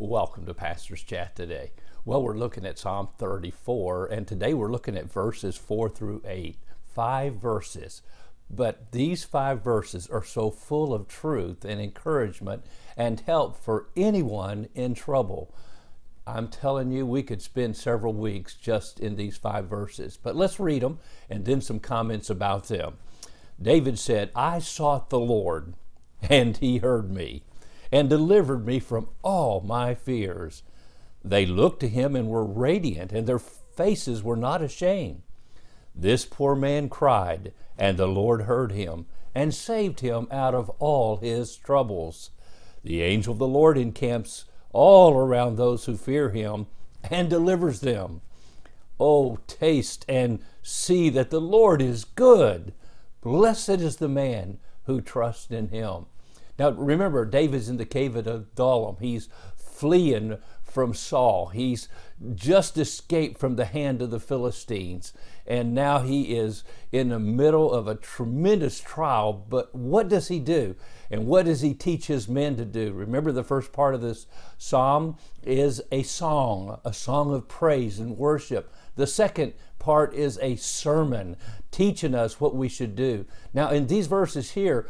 Welcome to Pastor's Chat today. Well, we're looking at Psalm 34, and today we're looking at verses 4 through 8. Five verses. But these five verses are so full of truth and encouragement and help for anyone in trouble. I'm telling you, we could spend several weeks just in these five verses. But let's read them and then some comments about them. David said, I sought the Lord, and he heard me and delivered me from all my fears. They looked to him and were radiant, and their faces were not ashamed. This poor man cried, and the Lord heard him and saved him out of all his troubles. The angel of the Lord encamps all around those who fear him and delivers them. Oh, taste and see that the Lord is good. Blessed is the man who trusts in him. Now remember, David's in the cave of Adullam. He's fleeing from Saul. He's just escaped from the hand of the Philistines. And now he is in the middle of a tremendous trial. But what does he do? And what does he teach his men to do? Remember, the first part of this psalm is a song, a song of praise and worship. The second part is a sermon teaching us what we should do. Now, in these verses here,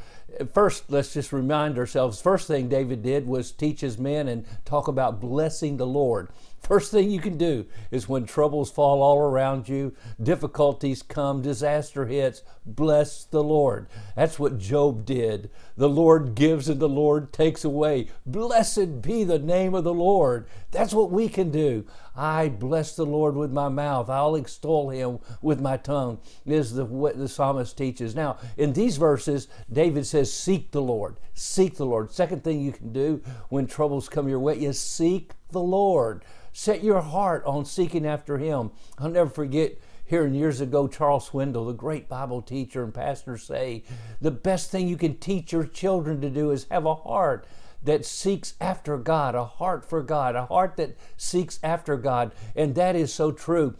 first, let's just remind ourselves first thing David did was teach his men and talk about blessing the Lord. First thing you can do is when troubles fall all around you, difficulties come, disaster hits, bless the Lord. That's what Job did. The Lord gives and the Lord takes away. Blessed be the name of the Lord. That's what we can do. I bless the Lord with my mouth. I'll extol him with my tongue, is the, what the psalmist teaches. Now, in these verses, David says, Seek the Lord. Seek the Lord. Second thing you can do when troubles come your way is seek the Lord. Set your heart on seeking after Him. I'll never forget hearing years ago Charles Swindoll, the great Bible teacher and pastor, say the best thing you can teach your children to do is have a heart that seeks after God, a heart for God, a heart that seeks after God. And that is so true.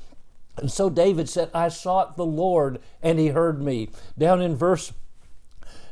And so David said, I sought the Lord and he heard me. Down in verse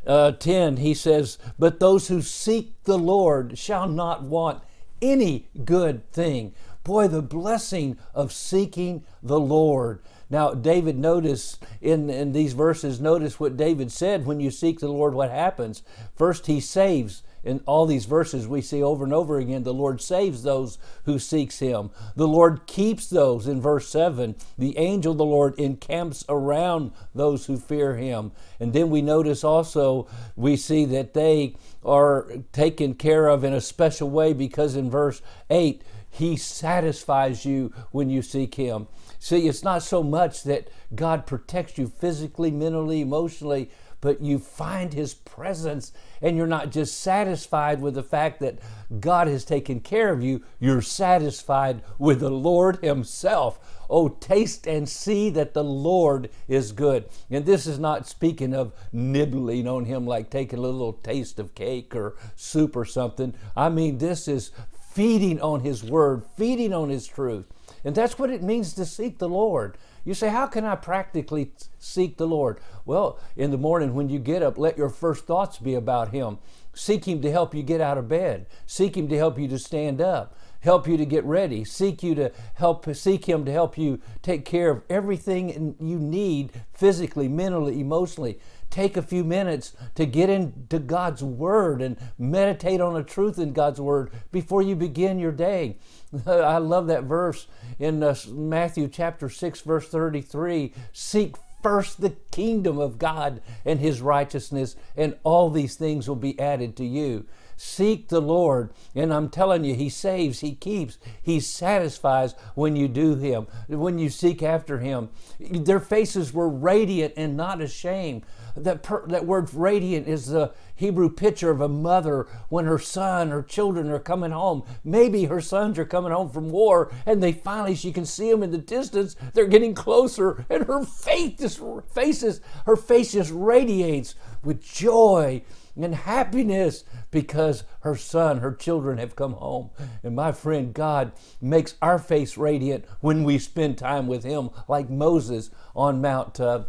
uh, 10, he says, But those who seek the Lord shall not want any good thing. Boy, the blessing of seeking the Lord. Now, David, notice in, in these verses, notice what David said when you seek the Lord, what happens. First, he saves in all these verses we see over and over again the lord saves those who seeks him the lord keeps those in verse 7 the angel of the lord encamps around those who fear him and then we notice also we see that they are taken care of in a special way because in verse 8 he satisfies you when you seek Him. See, it's not so much that God protects you physically, mentally, emotionally, but you find His presence and you're not just satisfied with the fact that God has taken care of you, you're satisfied with the Lord Himself. Oh, taste and see that the Lord is good. And this is not speaking of nibbling on Him like taking a little taste of cake or soup or something. I mean, this is feeding on His Word, feeding on His truth. And that's what it means to seek the Lord. You say, How can I practically seek the Lord? Well, in the morning when you get up, let your first thoughts be about Him. Seek Him to help you get out of bed, seek Him to help you to stand up help you to get ready seek you to help seek him to help you take care of everything you need physically mentally emotionally take a few minutes to get into God's Word and meditate on the truth in God's Word before you begin your day. I love that verse in uh, Matthew chapter 6, verse 33 Seek first the kingdom of God and His righteousness, and all these things will be added to you. Seek the Lord. And I'm telling you, He saves, He keeps, He satisfies when you do Him, when you seek after Him. Their faces were radiant and not ashamed. That, per, that word radiant is the Hebrew picture of a mother when her son, her children are coming home. Maybe her sons are coming home from war and they finally, she can see them in the distance. They're getting closer and her face just, faces, her face just radiates with joy and happiness because her son, her children have come home. And my friend, God makes our face radiant when we spend time with Him, like Moses on Mount. Uh,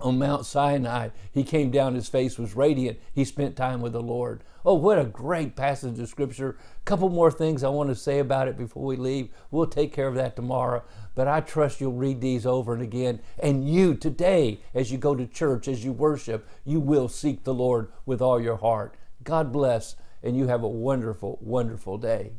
on Mount Sinai. He came down, his face was radiant. He spent time with the Lord. Oh, what a great passage of scripture. A couple more things I want to say about it before we leave. We'll take care of that tomorrow. But I trust you'll read these over and again. And you today, as you go to church, as you worship, you will seek the Lord with all your heart. God bless, and you have a wonderful, wonderful day.